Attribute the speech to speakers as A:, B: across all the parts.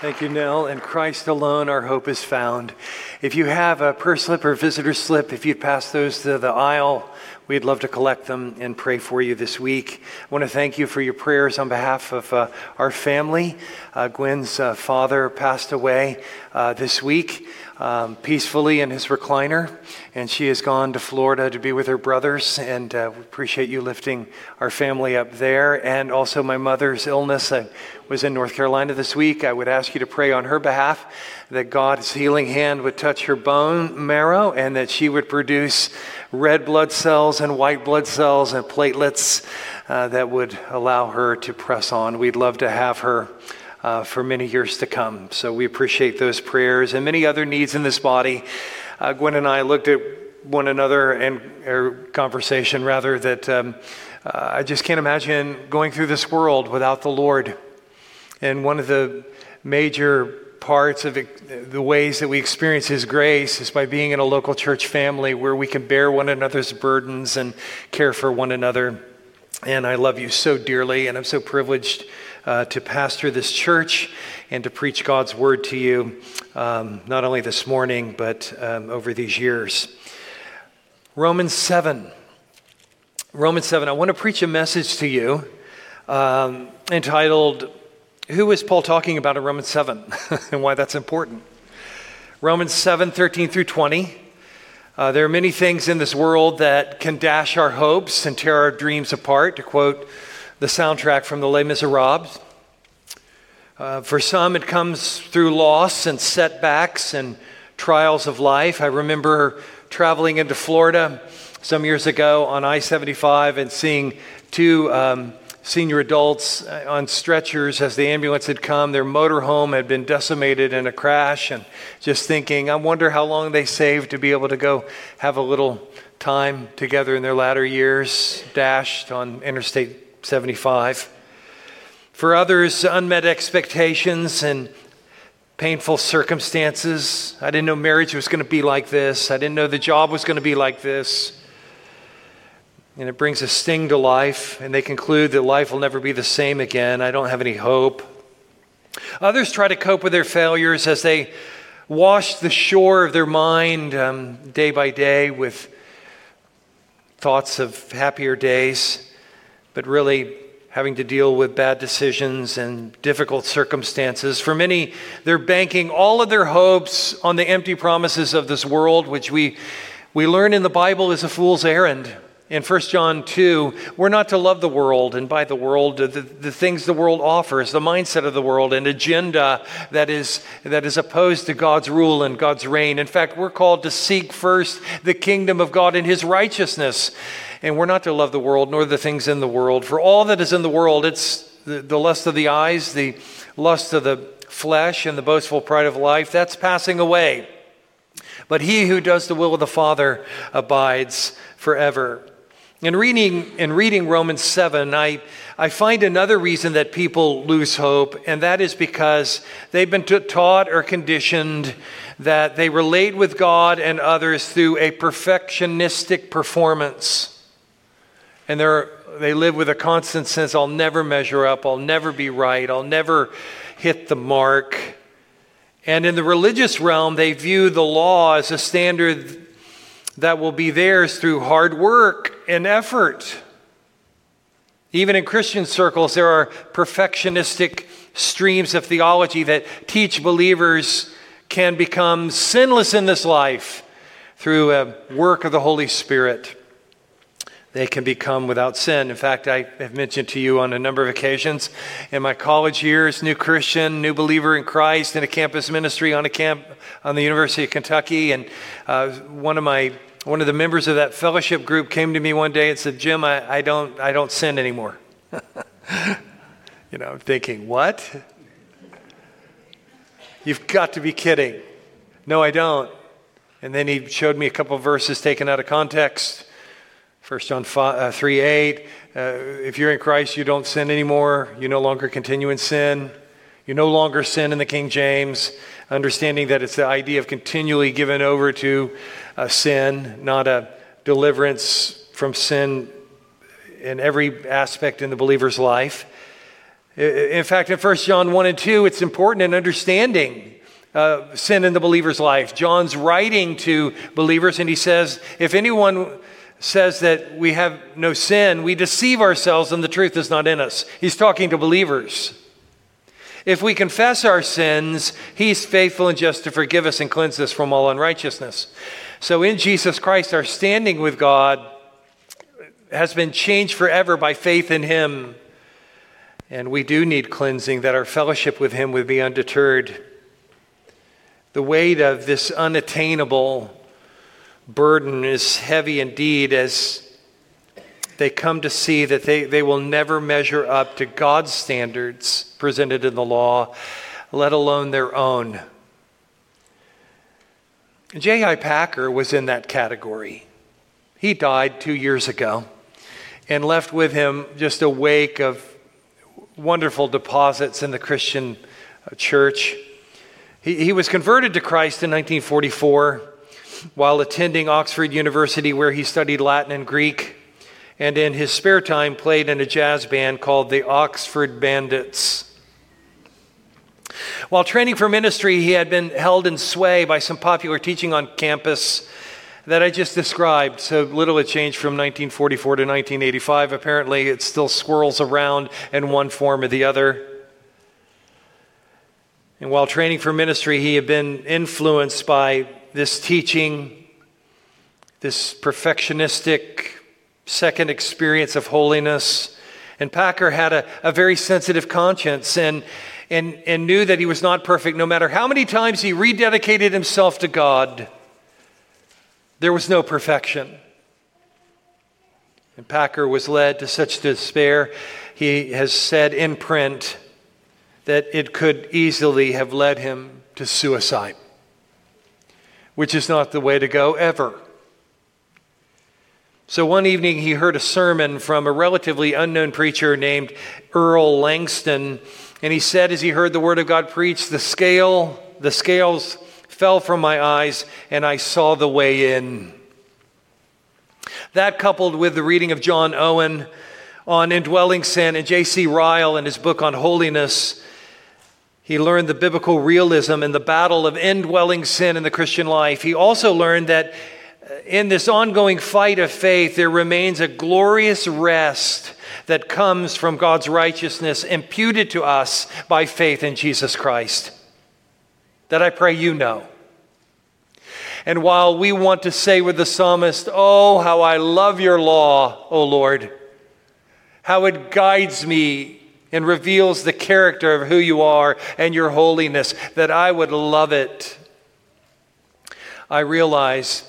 A: Thank you, Nell. In Christ alone, our hope is found. If you have a purse slip or visitor slip, if you'd pass those to the aisle, we'd love to collect them and pray for you this week. I want to thank you for your prayers on behalf of uh, our family. Uh, Gwen's uh, father passed away uh, this week um, peacefully in his recliner, and she has gone to Florida to be with her brothers. And uh, we appreciate you lifting our family up there. And also, my mother's illness. I was in North Carolina this week. I would ask you to pray on her behalf that God's healing hand would touch her bone marrow and that she would produce red blood cells and white blood cells and platelets uh, that would allow her to press on. We'd love to have her uh, for many years to come. So we appreciate those prayers and many other needs in this body. Uh, Gwen and I looked at one another and our conversation rather that um, uh, I just can't imagine going through this world without the Lord. And one of the major parts of the ways that we experience His grace is by being in a local church family where we can bear one another's burdens and care for one another. And I love you so dearly, and I'm so privileged uh, to pastor this church and to preach God's word to you, um, not only this morning, but um, over these years. Romans 7. Romans 7. I want to preach a message to you um, entitled, Who is Paul talking about in Romans 7 and why that's important? Romans 7 13 through 20. Uh, there are many things in this world that can dash our hopes and tear our dreams apart, to quote the soundtrack from the Les Miserables. Uh, for some, it comes through loss and setbacks and trials of life. I remember traveling into Florida some years ago on I 75 and seeing two um, senior adults uh, on stretchers as the ambulance had come. Their motorhome had been decimated in a crash, and just thinking, I wonder how long they saved to be able to go have a little time together in their latter years, dashed on Interstate 75. For others, unmet expectations and painful circumstances. I didn't know marriage was going to be like this. I didn't know the job was going to be like this. And it brings a sting to life, and they conclude that life will never be the same again. I don't have any hope. Others try to cope with their failures as they wash the shore of their mind um, day by day with thoughts of happier days but really having to deal with bad decisions and difficult circumstances. For many, they're banking all of their hopes on the empty promises of this world, which we, we learn in the Bible is a fool's errand. In 1 John 2, we're not to love the world, and by the world, the, the things the world offers, the mindset of the world, an agenda that is, that is opposed to God's rule and God's reign. In fact, we're called to seek first the kingdom of God and his righteousness. And we're not to love the world nor the things in the world. For all that is in the world, it's the, the lust of the eyes, the lust of the flesh, and the boastful pride of life, that's passing away. But he who does the will of the Father abides forever. In reading, in reading Romans 7, I, I find another reason that people lose hope, and that is because they've been taught or conditioned that they relate with God and others through a perfectionistic performance. And they're, they live with a constant sense I'll never measure up, I'll never be right, I'll never hit the mark. And in the religious realm, they view the law as a standard that will be theirs through hard work and effort. Even in Christian circles, there are perfectionistic streams of theology that teach believers can become sinless in this life through a work of the Holy Spirit they can become without sin. In fact, I have mentioned to you on a number of occasions in my college years, new Christian, new believer in Christ, in a campus ministry on a camp on the University of Kentucky, and uh, one of my one of the members of that fellowship group came to me one day and said, "Jim, I, I don't I don't sin anymore." you know, I'm thinking, what? You've got to be kidding. No, I don't. And then he showed me a couple verses taken out of context 1 John 5, uh, 3 8, uh, if you're in Christ, you don't sin anymore. You no longer continue in sin. You no longer sin in the King James, understanding that it's the idea of continually given over to uh, sin, not a deliverance from sin in every aspect in the believer's life. In fact, in 1 John 1 and 2, it's important in understanding uh, sin in the believer's life. John's writing to believers, and he says, If anyone says that we have no sin, we deceive ourselves and the truth is not in us. He's talking to believers. If we confess our sins, he's faithful and just to forgive us and cleanse us from all unrighteousness. So in Jesus Christ, our standing with God has been changed forever by faith in him. And we do need cleansing that our fellowship with him would be undeterred. The weight of this unattainable burden is heavy indeed as they come to see that they, they will never measure up to God's standards presented in the law, let alone their own. J.I. Packer was in that category. He died two years ago and left with him just a wake of wonderful deposits in the Christian uh, church. He, he was converted to Christ in 1944 while attending Oxford University, where he studied Latin and Greek, and in his spare time played in a jazz band called the Oxford Bandits. While training for ministry, he had been held in sway by some popular teaching on campus that I just described. So little had changed from 1944 to 1985. Apparently, it still swirls around in one form or the other. And while training for ministry, he had been influenced by this teaching, this perfectionistic second experience of holiness. And Packer had a, a very sensitive conscience and, and, and knew that he was not perfect. No matter how many times he rededicated himself to God, there was no perfection. And Packer was led to such despair, he has said in print, that it could easily have led him to suicide, which is not the way to go ever. So one evening he heard a sermon from a relatively unknown preacher named Earl Langston, and he said as he heard the word of God preached, the scale, the scales fell from my eyes and I saw the way in. That coupled with the reading of John Owen on indwelling sin and J.C. Ryle in his book on holiness he learned the biblical realism in the battle of indwelling sin in the Christian life. He also learned that in this ongoing fight of faith, there remains a glorious rest that comes from God's righteousness imputed to us by faith in Jesus Christ. That I pray you know. And while we want to say with the psalmist, Oh, how I love your law, O Lord, how it guides me and reveals the character of who you are and your holiness, that I would love it. I realize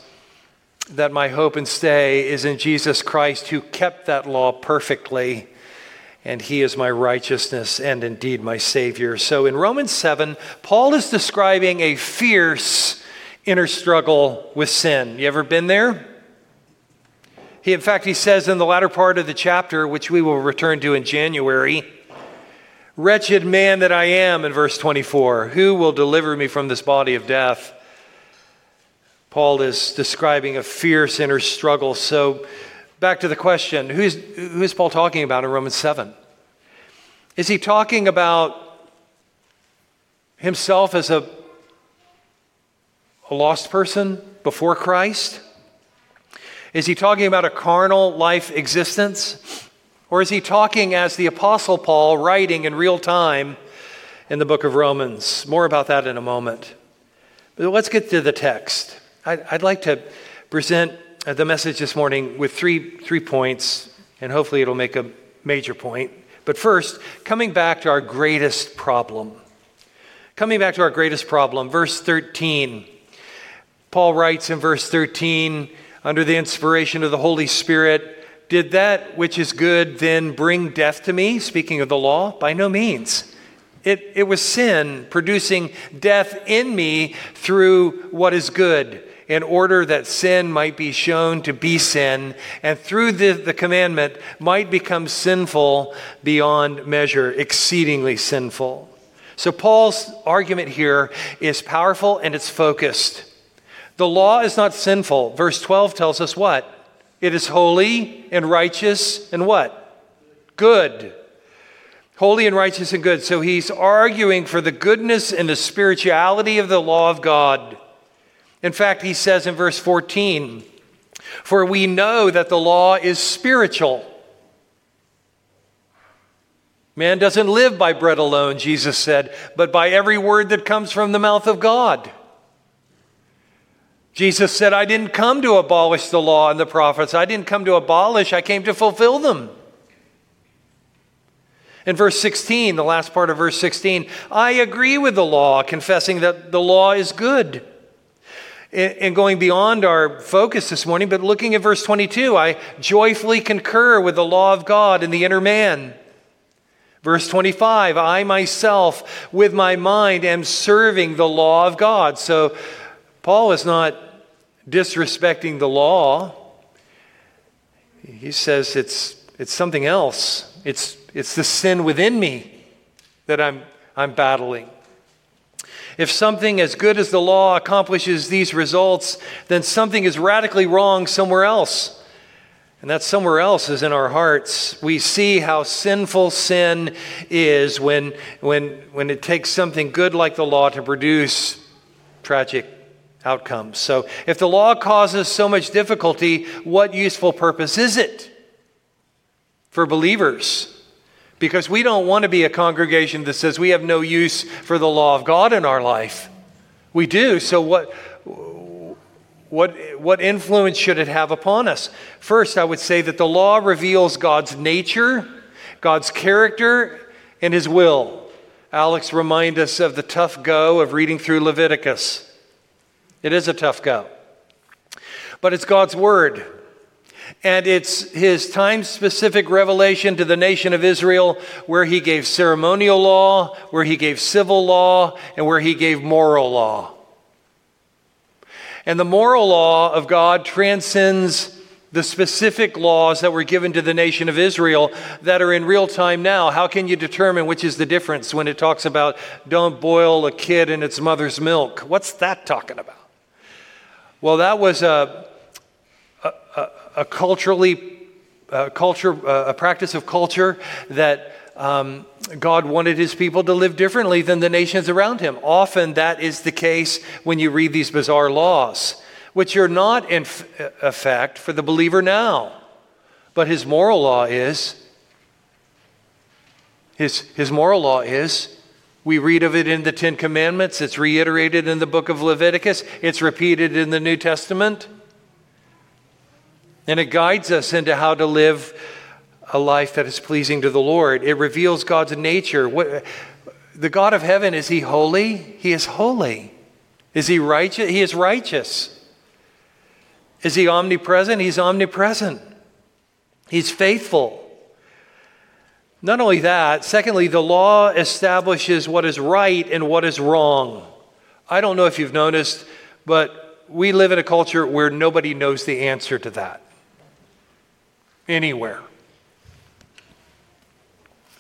A: that my hope and stay is in Jesus Christ, who kept that law perfectly, and he is my righteousness and indeed my Savior. So in Romans 7, Paul is describing a fierce inner struggle with sin. You ever been there? He, in fact, he says in the latter part of the chapter, which we will return to in January, Wretched man that I am, in verse 24, who will deliver me from this body of death? Paul is describing a fierce inner struggle. So, back to the question who's, who's Paul talking about in Romans 7? Is he talking about himself as a, a lost person before Christ? Is he talking about a carnal life existence? Or is he talking as the Apostle Paul, writing in real time in the book of Romans? More about that in a moment. But let's get to the text. I'd, like to present uh, the message this morning with three, three points, and hopefully it'll make a major point. But first, coming back to our greatest problem. Coming back to our greatest problem, verse 13. Paul writes in verse 13, under the inspiration of the Holy Spirit, did that which is good then bring death to me? Speaking of the law, by no means. It, it was sin producing death in me through what is good, in order that sin might be shown to be sin, and through the, the commandment might become sinful beyond measure, exceedingly sinful. So, Paul's argument here is powerful and it's focused. The law is not sinful. Verse 12 tells us what? It is holy and righteous and what? Good. Holy and righteous and good. So he's arguing for the goodness and the spirituality of the law of God. In fact, he says in verse 14, For we know that the law is spiritual. Man doesn't live by bread alone, Jesus said, but by every word that comes from the mouth of God. Jesus said, I didn't come to abolish the law and the prophets. I didn't come to abolish, I came to fulfill them. In verse 16, the last part of verse 16, I agree with the law, confessing that the law is good. And going beyond our focus this morning, but looking at verse 22, I joyfully concur with the law of God in the inner man. Verse 25, I myself with my mind am serving the law of God. So Paul is not disrespecting the law. He says it's, it's something else. It's it's the sin within me that I'm, I'm battling. If something as good as the law accomplishes these results, then something is radically wrong somewhere else. And that somewhere else is in our hearts. We see how sinful sin is when, when, when it takes something good like the law to produce tragic outcomes. So, if the law causes so much difficulty, what useful purpose is it for believers? Because we don't want to be a congregation that says we have no use for the law of God in our life. We do. So, what, what, what influence should it have upon us? First, I would say that the law reveals God's nature, God's character, and His will. Alex remind us of the tough go of reading through Leviticus. It is a tough go. But it's God's word and it's his time specific revelation to the nation of Israel where he gave ceremonial law, where he gave civil law, and where he gave moral law. And the moral law of God transcends the specific laws that were given to the nation of Israel that are in real time now. How can you determine which is the difference when it talks about don't boil a kid in its mother's milk? What's that talking about? Well, that was a, a, a culturally uh, culture, uh, a practice of culture that um, God wanted his people to live differently than the nations around him. Often that is the case when you read these bizarre laws, which are not in f- effect for the believer now. But his moral law is, his, his moral law is, we read of it in the Ten Commandments, it's reiterated in the book of Leviticus, it's repeated in the New Testament. And it guides us into how to live a life that is pleasing to the Lord. It reveals God's nature. What, the God of heaven, is he holy? He is holy. Is he righteous? He is righteous. Is he omnipresent? He's omnipresent. He's faithful. Not only that, secondly, the law establishes what is right and what is wrong. I don't know if you've noticed, but we live in a culture where nobody knows the answer to that anywhere.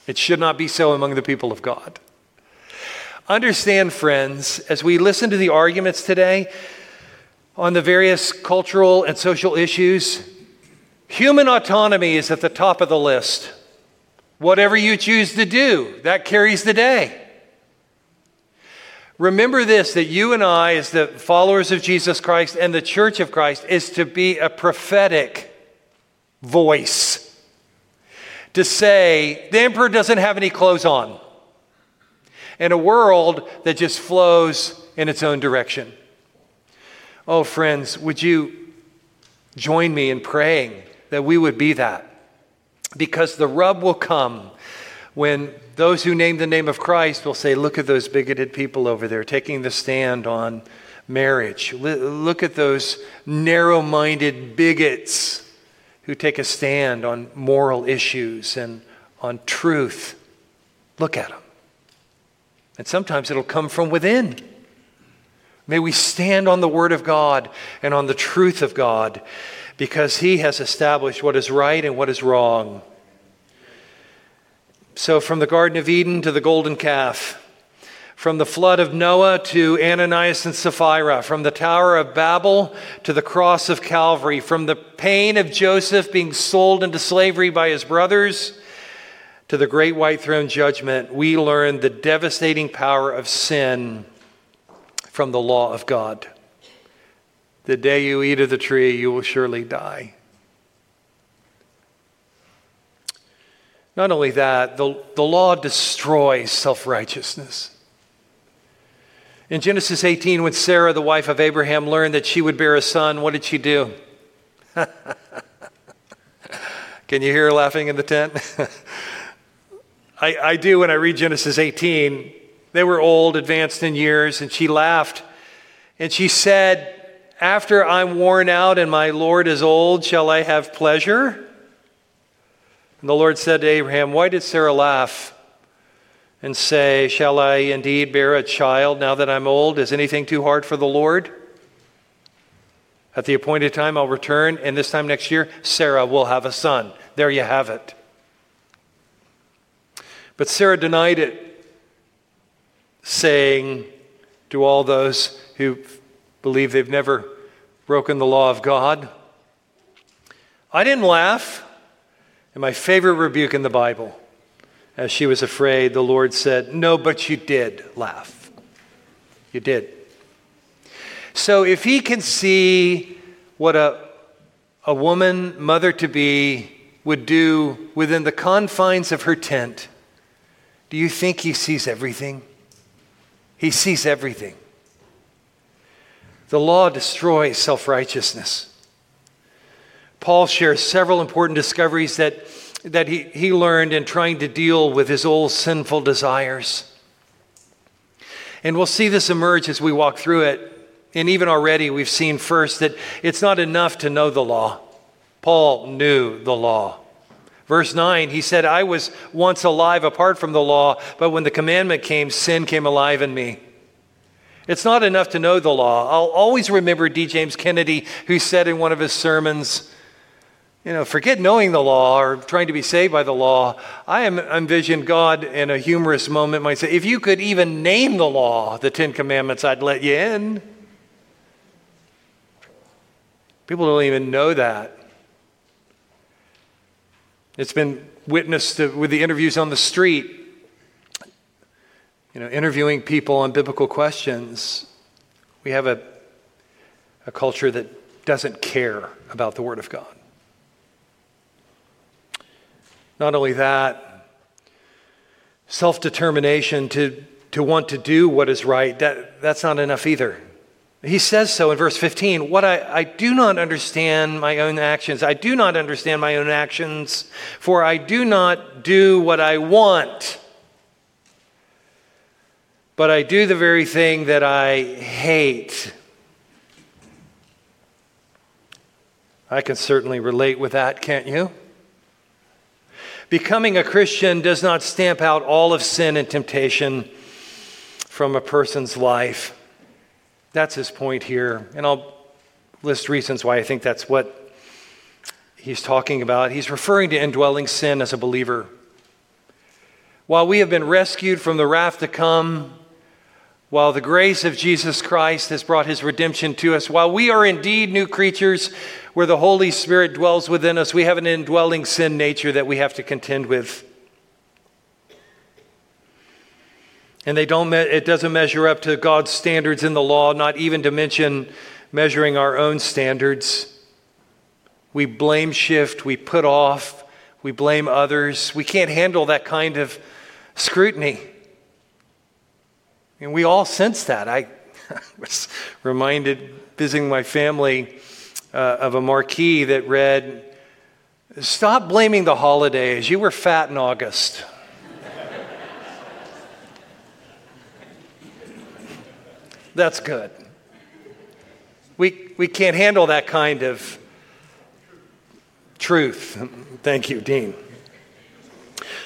A: It should not be so among the people of God. Understand, friends, as we listen to the arguments today on the various cultural and social issues, human autonomy is at the top of the list. Whatever you choose to do, that carries the day. Remember this that you and I, as the followers of Jesus Christ and the church of Christ, is to be a prophetic voice to say the emperor doesn't have any clothes on in a world that just flows in its own direction. Oh, friends, would you join me in praying that we would be that? Because the rub will come when those who name the name of Christ will say, Look at those bigoted people over there taking the stand on marriage. Look at those narrow minded bigots who take a stand on moral issues and on truth. Look at them. And sometimes it'll come from within. May we stand on the Word of God and on the truth of God because He has established what is right and what is wrong. So, from the Garden of Eden to the golden calf, from the flood of Noah to Ananias and Sapphira, from the Tower of Babel to the cross of Calvary, from the pain of Joseph being sold into slavery by his brothers to the great white throne judgment, we learn the devastating power of sin from the law of God. The day you eat of the tree, you will surely die. Not only that, the, the law destroys self righteousness. In Genesis 18, when Sarah, the wife of Abraham, learned that she would bear a son, what did she do? Can you hear her laughing in the tent? I, I do when I read Genesis 18. They were old, advanced in years, and she laughed. And she said, After I'm worn out and my Lord is old, shall I have pleasure? And the Lord said to Abraham, Why did Sarah laugh and say, Shall I indeed bear a child now that I'm old? Is anything too hard for the Lord? At the appointed time, I'll return, and this time next year, Sarah will have a son. There you have it. But Sarah denied it, saying to all those who believe they've never broken the law of God, I didn't laugh. And my favorite rebuke in the Bible, as she was afraid, the Lord said, No, but you did laugh. You did. So if he can see what a, a woman, mother to be, would do within the confines of her tent, do you think he sees everything? He sees everything. The law destroys self righteousness. Paul shares several important discoveries that, that he, he learned in trying to deal with his old sinful desires. And we'll see this emerge as we walk through it. And even already, we've seen first that it's not enough to know the law. Paul knew the law. Verse 9, he said, I was once alive apart from the law, but when the commandment came, sin came alive in me. It's not enough to know the law. I'll always remember D. James Kennedy, who said in one of his sermons, you know, forget knowing the law or trying to be saved by the law. I envision God in a humorous moment might say, if you could even name the law, the Ten Commandments, I'd let you in. People don't even know that. It's been witnessed with the interviews on the street, you know, interviewing people on biblical questions. We have a, a culture that doesn't care about the Word of God. Not only that, self determination to, to want to do what is right, that, that's not enough either. He says so in verse 15 What I, I do not understand my own actions. I do not understand my own actions, for I do not do what I want, but I do the very thing that I hate. I can certainly relate with that, can't you? Becoming a Christian does not stamp out all of sin and temptation from a person's life. That's his point here. And I'll list reasons why I think that's what he's talking about. He's referring to indwelling sin as a believer. While we have been rescued from the wrath to come, while the grace of Jesus Christ has brought his redemption to us, while we are indeed new creatures where the Holy Spirit dwells within us, we have an indwelling sin nature that we have to contend with. And they don't, it doesn't measure up to God's standards in the law, not even to mention measuring our own standards. We blame shift, we put off, we blame others. We can't handle that kind of scrutiny. And we all sense that. I was reminded visiting my family uh, of a marquee that read, Stop blaming the holidays. You were fat in August. That's good. We, we can't handle that kind of truth. Thank you, Dean.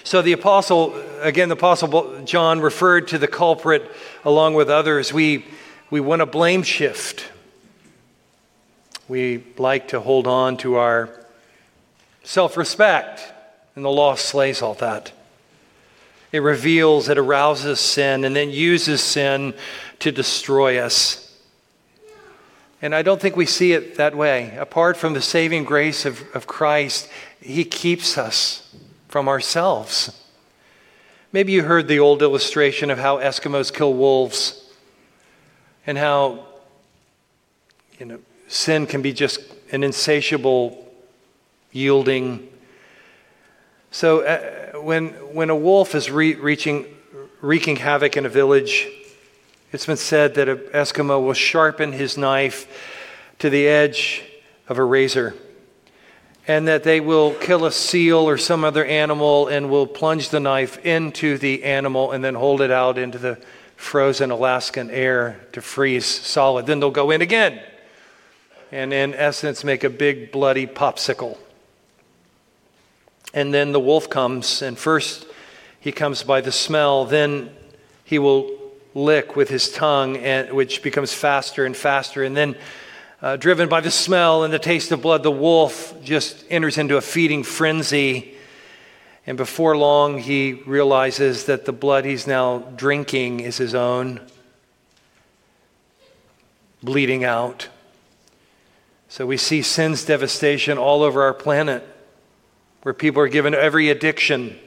A: So the apostle, again, the apostle John referred to the culprit along with others. We, we want a blame shift. We like to hold on to our self respect, and the law slays all that. It reveals, it arouses sin, and then uses sin to destroy us. And I don't think we see it that way. Apart from the saving grace of, of Christ, He keeps us from ourselves. Maybe you heard the old illustration of how Eskimos kill wolves and how you know, sin can be just an insatiable yielding. So uh, when, when a wolf is re- reaching, wreaking havoc in a village, it's been said that an Eskimo will sharpen his knife to the edge of a razor and that they will kill a seal or some other animal and will plunge the knife into the animal and then hold it out into the frozen Alaskan air to freeze solid. Then they'll go in again and, in essence, make a big bloody popsicle. And then the wolf comes, and first he comes by the smell, then he will lick with his tongue, and, which becomes faster and faster, and then uh, driven by the smell and the taste of blood, the wolf just enters into a feeding frenzy. And before long, he realizes that the blood he's now drinking is his own, bleeding out. So we see sin's devastation all over our planet, where people are given every addiction,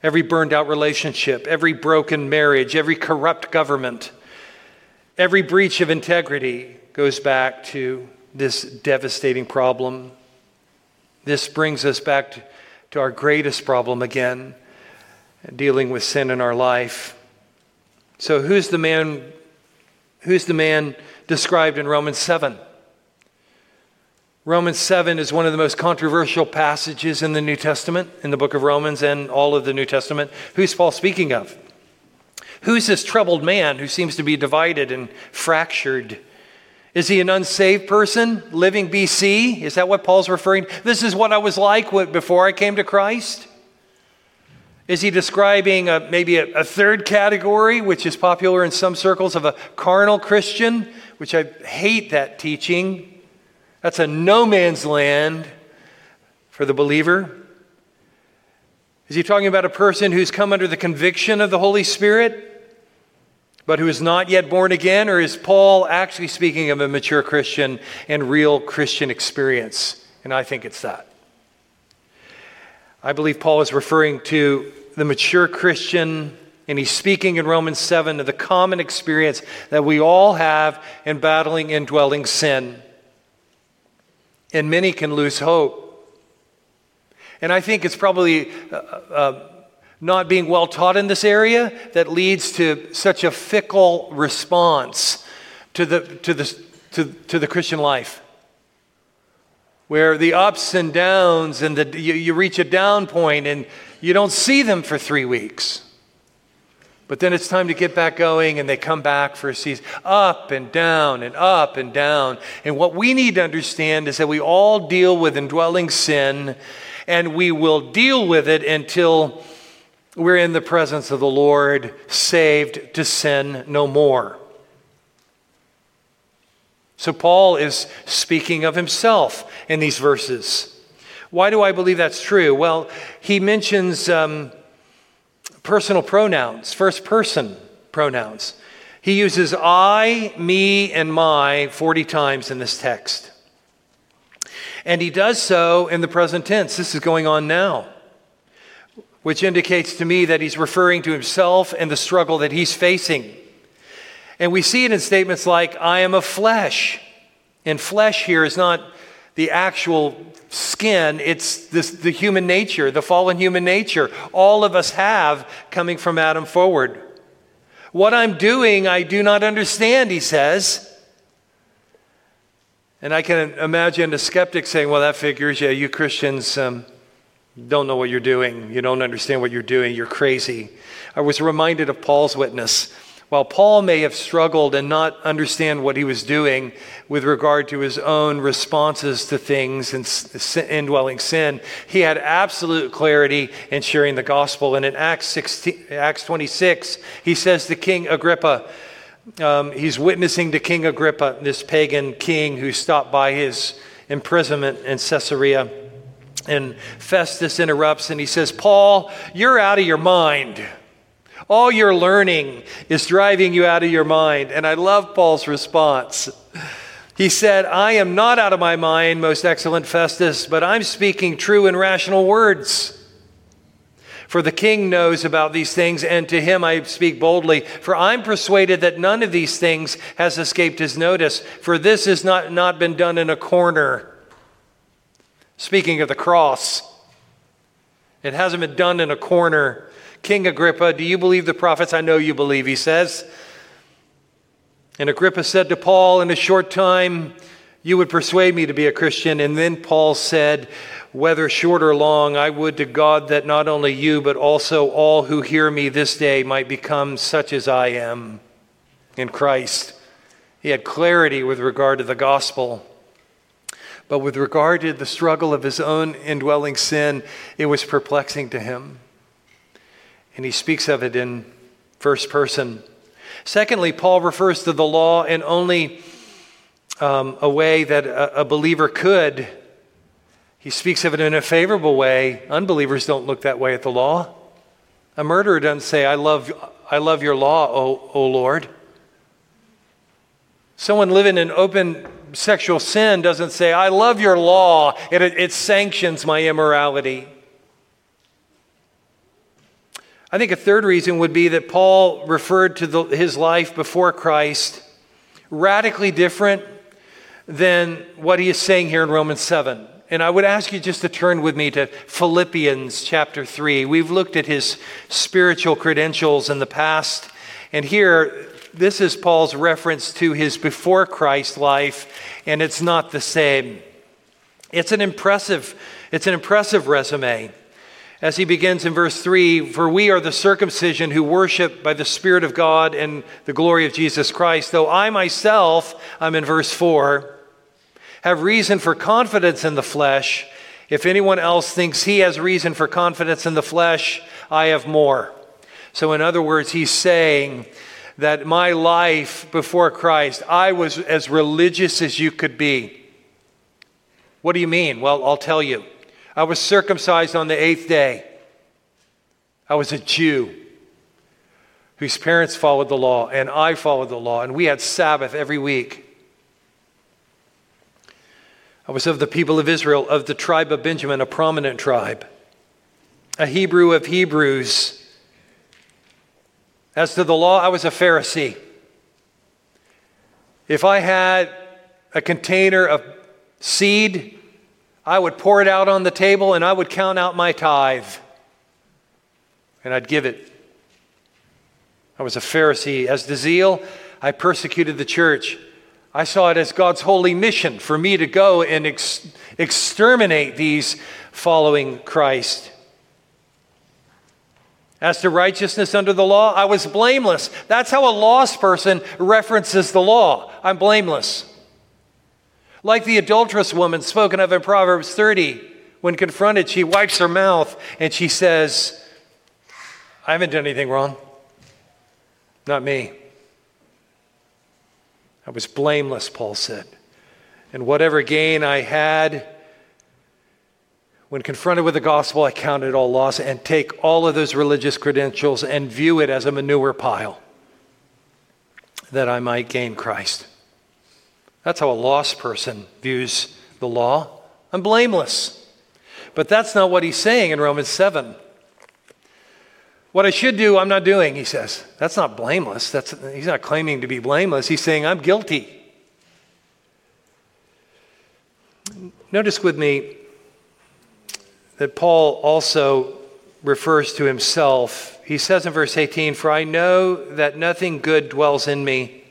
A: every burned out relationship, every broken marriage, every corrupt government, every breach of integrity, goes back to this devastating problem. This brings us back to, our greatest problem again, dealing with sin in our life. So who's the man who's the man described in Romans 7? Romans 7 is one of the most controversial passages in the New Testament, in the book of Romans and all of the New Testament. Who's Paul speaking of? Who's this troubled man who seems to be divided and fractured? Is he an unsaved person living BC? Is that what Paul's referring? This is what I was like before I came to Christ. Is he describing a, maybe a, a, third category, which is popular in some circles, of a carnal Christian, which I hate that teaching? That's a no man's land for the believer. Is he talking about a person who's come under the conviction of the Holy Spirit? But who is not yet born again? Or is Paul actually speaking of a mature Christian and real Christian experience? And I think it's that. I believe Paul is referring to the mature Christian, and he's speaking in Romans 7 of the common experience that we all have in battling indwelling sin. And many can lose hope. And I think it's probably uh, uh, not being well taught in this area that leads to such a fickle response to the, to the, to, to the Christian life. Where the ups and downs, and the, you, you reach a down point and you don't see them for three weeks. But then it's time to get back going, and they come back for a season up and down and up and down. And what we need to understand is that we all deal with indwelling sin, and we will deal with it until we're in the presence of the Lord, saved to sin no more. So, Paul is speaking of himself in these verses. Why do I believe that's true? Well, he mentions um, personal pronouns, first person pronouns. He uses I, me, and my 40 times in this text. And he does so in the present tense. This is going on now which indicates to me that he's referring to himself and the struggle that he's facing. And we see it in statements like, I am of flesh. And flesh here is not the actual skin, it's this, the human nature, the fallen human nature. All of us have coming from Adam forward. What I'm doing, I do not understand, he says. And I can imagine a skeptic saying, Well, that figures, yeah, you Christians. Um, don't know what you're doing. You don't understand what you're doing. You're crazy. I was reminded of Paul's witness. While Paul may have struggled and not understand what he was doing with regard to his own responses to things and indwelling sin, he had absolute clarity in sharing the gospel. And in Acts, 16, Acts 26, he says to King Agrippa, um, he's witnessing to King Agrippa, this pagan king who stopped by his imprisonment in Caesarea. And Festus interrupts and he says, Paul, you're out of your mind. All your learning is driving you out of your mind. And I love Paul's response. He said, I am not out of my mind, most excellent Festus, but I'm speaking true and rational words. For the king knows about these things, and to him I speak boldly. For I'm persuaded that none of these things has escaped his notice, for this has not, not been done in a corner. Speaking of the cross, it hasn't been done in a corner. King Agrippa, do you believe the prophets? I know you believe, he says. And Agrippa said to Paul, In a short time, you would persuade me to be a Christian. And then Paul said, whether short or long, I would to God that not only you, but also all who hear me this day might become such as I am in Christ. He had clarity with regard to the gospel. But with regard to the struggle of his own indwelling sin, it was perplexing to him. And he speaks of it in first person. Secondly, Paul refers to the law in only um, a way that a, a believer could he speaks of it in a favorable way. Unbelievers don't look that way at the law. A murderer doesn't say, I love, I love your law, o, o Lord. Someone living in open sexual sin doesn't say, I love your law, it, it sanctions my immorality. I think a third reason would be that Paul referred to the, his life before Christ radically different than what he is saying here in Romans 7. And I would ask you just to turn with me to Philippians chapter 3. We've looked at his spiritual credentials in the past. And here, this is Paul's reference to his before Christ life, and it's not the same. It's an impressive, it's an impressive resume. As he begins in verse 3 For we are the circumcision who worship by the Spirit of God and the glory of Jesus Christ, though I myself, I'm in verse 4 have reason for confidence in the flesh. If anyone else thinks he has reason for confidence in the flesh, I have more. So, in other words, he's saying that my life before Christ, I was as religious as you could be. What do you mean? Well, I'll tell you. I was circumcised on the eighth day. I was a Jew whose parents followed the law, and I followed the law, and we had Sabbath every week. I was of the people of Israel, of the tribe of Benjamin, a prominent tribe, a Hebrew of Hebrews. As to the law, I was a Pharisee. If I had a container of seed, I would pour it out on the table and I would count out my tithe and I'd give it. I was a Pharisee. As to zeal, I persecuted the church. I saw it as God's holy mission for me to go and ex- exterminate these following Christ. As to righteousness under the law, I was blameless. That's how a lost person references the law. I'm blameless. Like the adulterous woman spoken of in Proverbs 30, when confronted, she wipes her mouth and she says, I haven't done anything wrong. Not me. I was blameless, Paul said. And whatever gain I had, when confronted with the gospel, I count it all loss and take all of those religious credentials and view it as a manure pile that I might gain Christ. That's how a lost person views the law. I'm blameless. But that's not what he's saying in Romans 7. What I should do, I'm not doing, he says. That's not blameless. That's, he's not claiming to be blameless. He's saying, I'm guilty. Notice with me that Paul also refers to himself. He says in verse 18, For I know that nothing good dwells in me,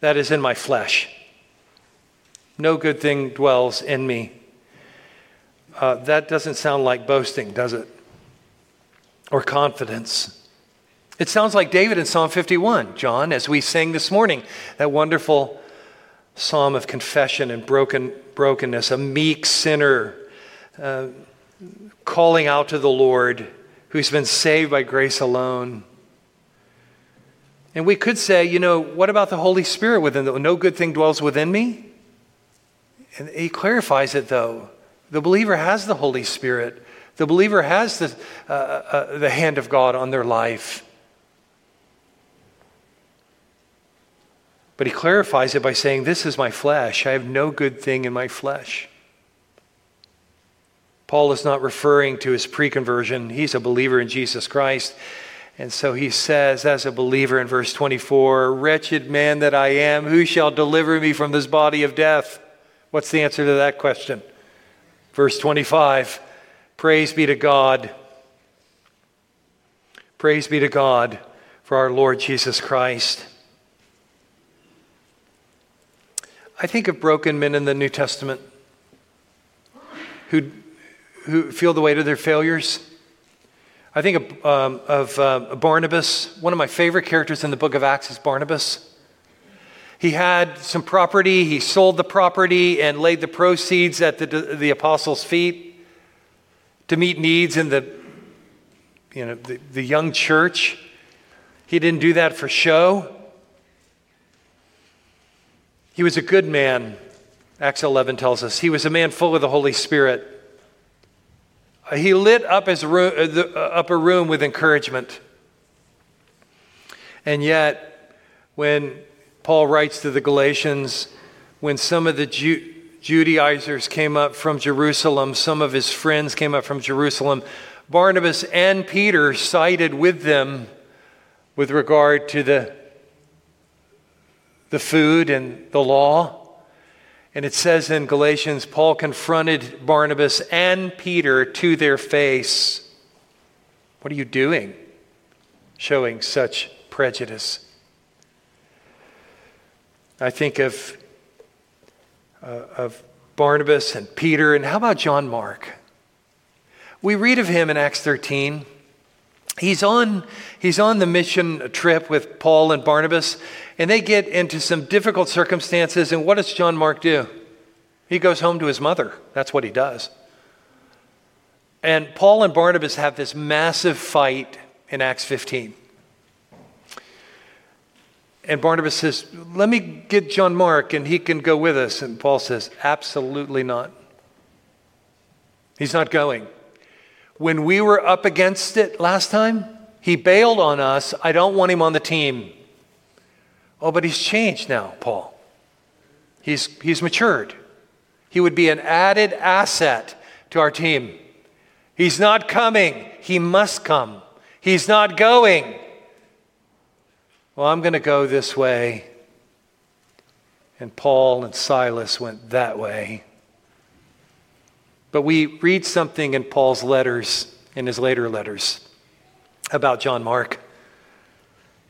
A: that is in my flesh. No good thing dwells in me. Uh, that doesn't sound like boasting, does it? or confidence. It sounds like David in Psalm 51, John, as we sang this morning, that wonderful psalm of confession and broken, brokenness, a meek sinner uh, calling out to the Lord who's been saved by grace alone. And we could say, you know, what about the Holy Spirit within the, no good thing dwells within me? And he clarifies it though. The believer has the Holy Spirit. The believer has the, uh, uh, the hand of God on their life. But he clarifies it by saying, This is my flesh. I have no good thing in my flesh. Paul is not referring to his pre conversion, he's a believer in Jesus Christ. And so he says, as a believer in verse 24, Wretched man that I am, who shall deliver me from this body of death? What's the answer to that question? Verse 25 Praise be to God. Praise be to God for our Lord Jesus Christ. I think of broken men in the New Testament who, who feel the weight of their failures. I think of, um, of uh, Barnabas. One of my favorite characters in the book of Acts is Barnabas. He had some property, he sold the property and laid the proceeds at the, the apostles' feet to meet needs in the, you know, the, the young church. He didn't do that for show. He was a good man, Acts 11 tells us. He was a man full of the Holy Spirit. He lit up his room, uh, the uh, upper room with encouragement. And yet, when Paul writes to the Galatians, when some of the Ju- Judaizers came up from Jerusalem, some of his friends came up from Jerusalem, Barnabas and Peter sided with them with regard to the the food and the law. And it says in Galatians, Paul confronted Barnabas and Peter to their face. What are you doing? Showing such prejudice. I think of, uh, of Barnabas and Peter, and how about John Mark? We read of him in Acts 13. He's on, he's on the mission trip with Paul and Barnabas, and they get into some difficult circumstances. And what does John Mark do? He goes home to his mother. That's what he does. And Paul and Barnabas have this massive fight in Acts 15. And Barnabas says, Let me get John Mark and he can go with us. And Paul says, Absolutely not. He's not going. When we were up against it last time, he bailed on us. I don't want him on the team. Oh, but he's changed now, Paul. He's, he's matured. He would be an added asset to our team. He's not coming. He must come. He's not going. Well, I'm going to go this way. And Paul and Silas went that way. But we read something in Paul's letters, in his later letters, about John Mark.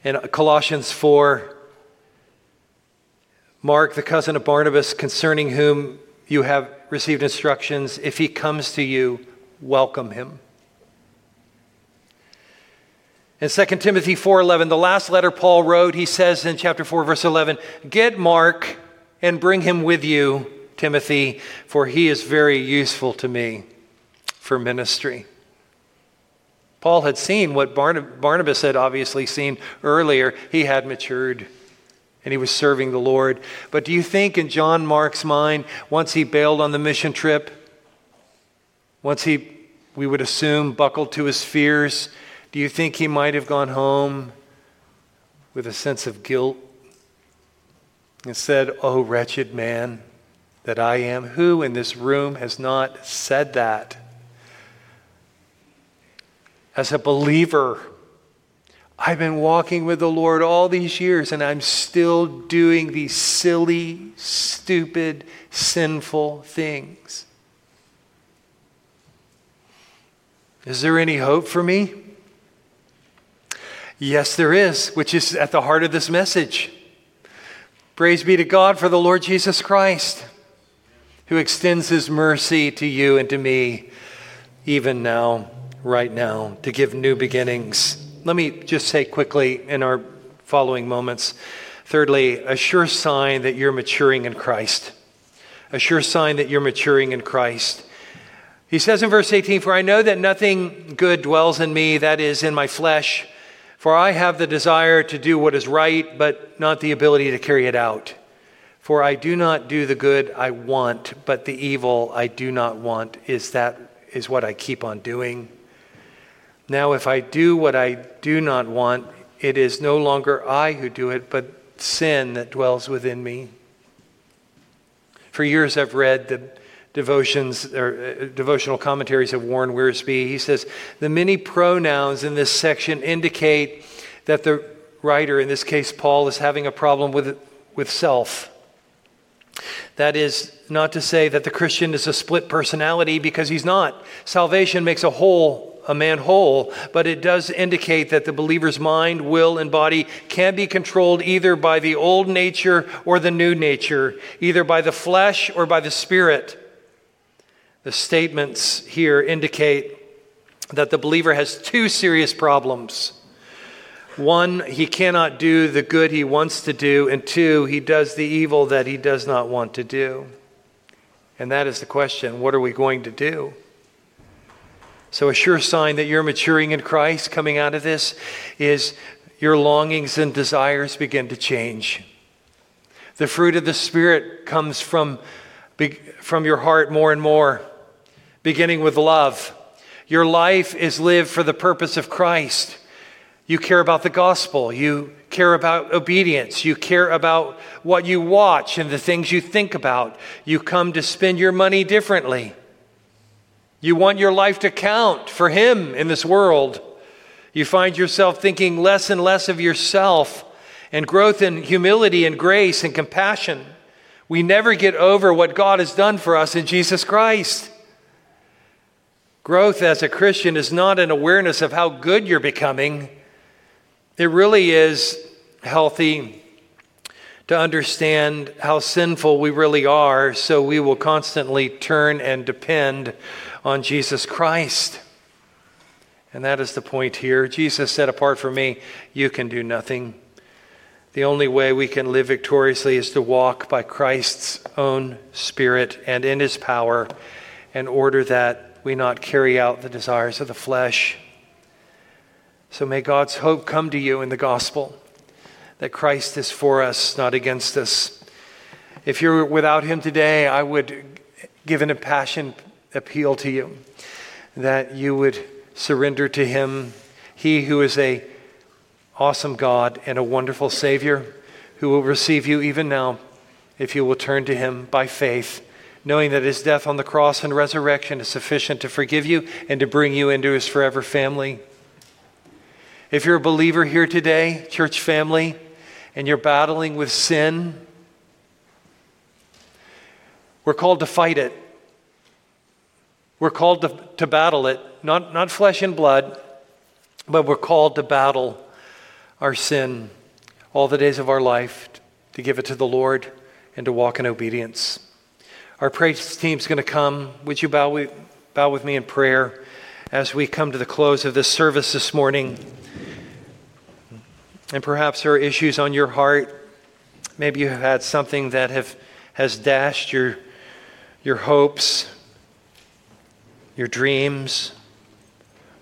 A: In Colossians 4, Mark, the cousin of Barnabas, concerning whom you have received instructions, if he comes to you, welcome him. In 2 Timothy 4:11, the last letter Paul wrote, he says in chapter 4 verse 11, "Get Mark and bring him with you, Timothy, for he is very useful to me for ministry." Paul had seen what Barnabas had obviously seen earlier. He had matured and he was serving the Lord. But do you think in John Mark's mind, once he bailed on the mission trip, once he, we would assume, buckled to his fears, do you think he might have gone home with a sense of guilt and said, Oh, wretched man that I am? Who in this room has not said that? As a believer, I've been walking with the Lord all these years and I'm still doing these silly, stupid, sinful things. Is there any hope for me? Yes, there is, which is at the heart of this message. Praise be to God for the Lord Jesus Christ, who extends his mercy to you and to me, even now, right now, to give new beginnings let me just say quickly in our following moments. Thirdly, a sure sign that you're maturing in Christ. A sure sign that you're maturing in Christ. He says in verse 18, For I know that nothing good dwells in me, that is, in my flesh. For I have the desire to do what is right, but not the ability to carry it out. For I do not do the good I want, but the evil I do not want is that is what I keep on doing. Now, if I do what I do not want, it is no longer I who do it, but sin that dwells within me. For years, I've read the, devotions or uh, devotional commentaries of Warren Wiersbe. He says the many pronouns in this section indicate that the writer, in this case Paul, is having a problem with, with self. That is not to say that the Christian is a split personality because he's not. Salvation makes a whole a man whole, but it does indicate that the believer's mind, will, and body can be controlled either by the old nature or the new nature, either by the flesh or by the spirit. The statements here indicate that the believer has two serious problems. One, he cannot do the good he wants to do, and two, he does the evil that he does not want to do. And that is the question what are we going to do? So, a sure sign that you're maturing in Christ coming out of this is your longings and desires begin to change. The fruit of the Spirit comes from, from your heart more and more, beginning with love. Your life is lived for the purpose of Christ. You care about the gospel. You care about obedience. You care about what you watch and the things you think about. You come to spend your money differently. You want your life to count for Him in this world. You find yourself thinking less and less of yourself and growth in humility and grace and compassion. We never get over what God has done for us in Jesus Christ. Growth as a Christian is not an awareness of how good you're becoming it really is healthy to understand how sinful we really are, so we will constantly turn and depend on Jesus Christ. And that is the point here. Jesus said, Apart from me, you can do nothing. The only way we can live victoriously is to walk by Christ's own Spirit and in His power in order that we not carry out the desires of the flesh. So may God's hope come to you in the gospel that Christ is for us, not against us. If you're without him today, I would give an impassioned appeal to you that you would surrender to him, he who is a awesome God and a wonderful Savior who will receive you even now if you will turn to him by faith, knowing that his death on the cross and resurrection is sufficient to forgive you and to bring you into his forever family. If you're a believer here today, church family, and you're battling with sin, we're called to fight it. We're called to, to battle it, not, not flesh and blood, but we're called to battle our sin all the days of our life, to give it to the Lord, and to walk in obedience. Our praise team's going to come. Would you bow bow with me in prayer as we come to the close of this service this morning? And perhaps there are issues on your heart. Maybe you have had something that have, has dashed your, your hopes, your dreams.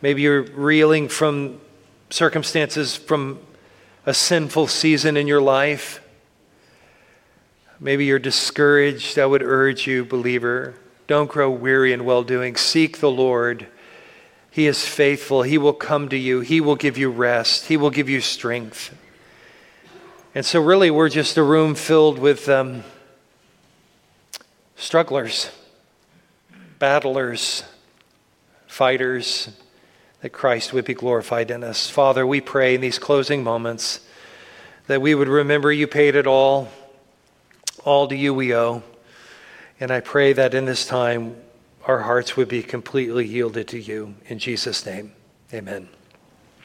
A: Maybe you're reeling from circumstances from a sinful season in your life. Maybe you're discouraged. I would urge you, believer, don't grow weary in well doing. Seek the Lord he is faithful. He will come to you. He will give you rest. He will give you strength. And so, really, we're just a room filled with um, strugglers, battlers, fighters, that Christ would be glorified in us. Father, we pray in these closing moments that we would remember you paid it all. All to you we owe. And I pray that in this time, our hearts would be completely yielded to you. In Jesus' name, amen.